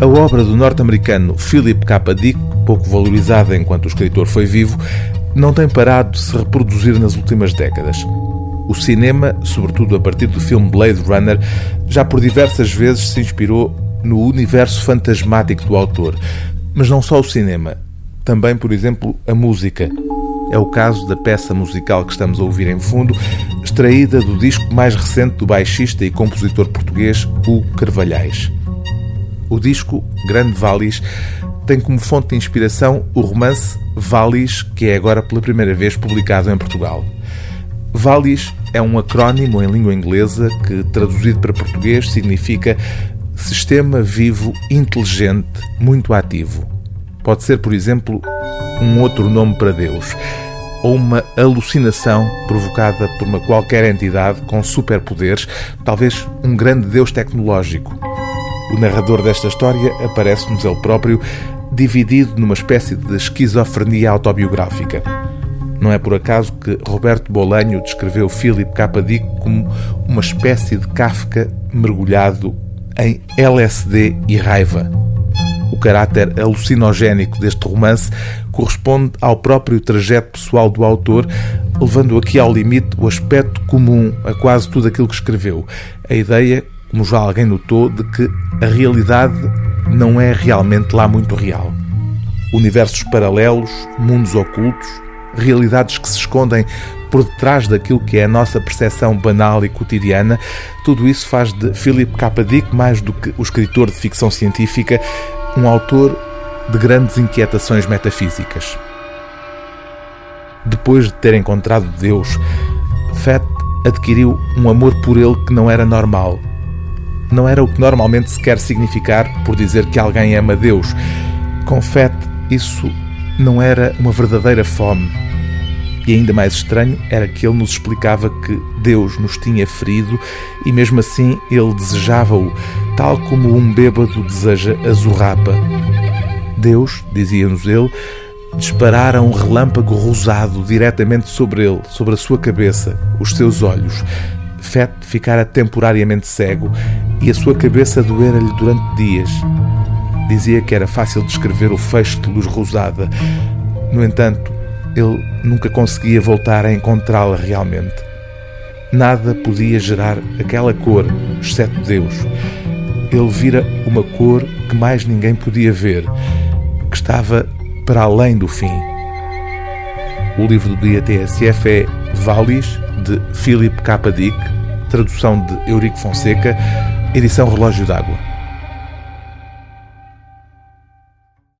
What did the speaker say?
A obra do norte-americano Philip K. Dick, pouco valorizada enquanto o escritor foi vivo, não tem parado de se reproduzir nas últimas décadas. O cinema, sobretudo a partir do filme Blade Runner, já por diversas vezes se inspirou no universo fantasmático do autor. Mas não só o cinema, também, por exemplo, a música. É o caso da peça musical que estamos a ouvir em fundo, extraída do disco mais recente do baixista e compositor português Hugo Carvalhais. O disco Grande Valis tem como fonte de inspiração o romance Valis, que é agora pela primeira vez publicado em Portugal. Valis é um acrónimo em língua inglesa que, traduzido para português, significa Sistema Vivo Inteligente Muito Ativo. Pode ser, por exemplo, um outro nome para Deus, ou uma alucinação provocada por uma qualquer entidade com superpoderes, talvez um grande Deus tecnológico. O narrador desta história aparece-nos ele próprio, dividido numa espécie de esquizofrenia autobiográfica. Não é por acaso que Roberto Bolanho descreveu Philip K. Dick como uma espécie de Kafka mergulhado em LSD e raiva. O caráter alucinogénico deste romance corresponde ao próprio trajeto pessoal do autor, levando aqui ao limite o aspecto comum a quase tudo aquilo que escreveu. A ideia, como já alguém notou, de que a realidade não é realmente lá muito real. Universos paralelos, mundos ocultos, realidades que se escondem por detrás daquilo que é a nossa percepção banal e cotidiana, tudo isso faz de Philip K. Dick, mais do que o escritor de ficção científica, um autor de grandes inquietações metafísicas. Depois de ter encontrado Deus, Fett adquiriu um amor por ele que não era normal. Não era o que normalmente se quer significar por dizer que alguém ama Deus. Com Fett, isso não era uma verdadeira fome e ainda mais estranho era que ele nos explicava que Deus nos tinha ferido e mesmo assim ele desejava-o, tal como um bêbado deseja a zurrapa. Deus, dizia-nos ele, disparara um relâmpago rosado diretamente sobre ele, sobre a sua cabeça, os seus olhos. Fett ficara temporariamente cego e a sua cabeça doera-lhe durante dias. Dizia que era fácil descrever o fecho de luz rosada. No entanto, ele nunca conseguia voltar a encontrá-la realmente. Nada podia gerar aquela cor, exceto Deus. Ele vira uma cor que mais ninguém podia ver, que estava para além do fim. O livro do dia TSF é Valis, de Philip K. Dick, tradução de Eurico Fonseca, edição Relógio d'Água.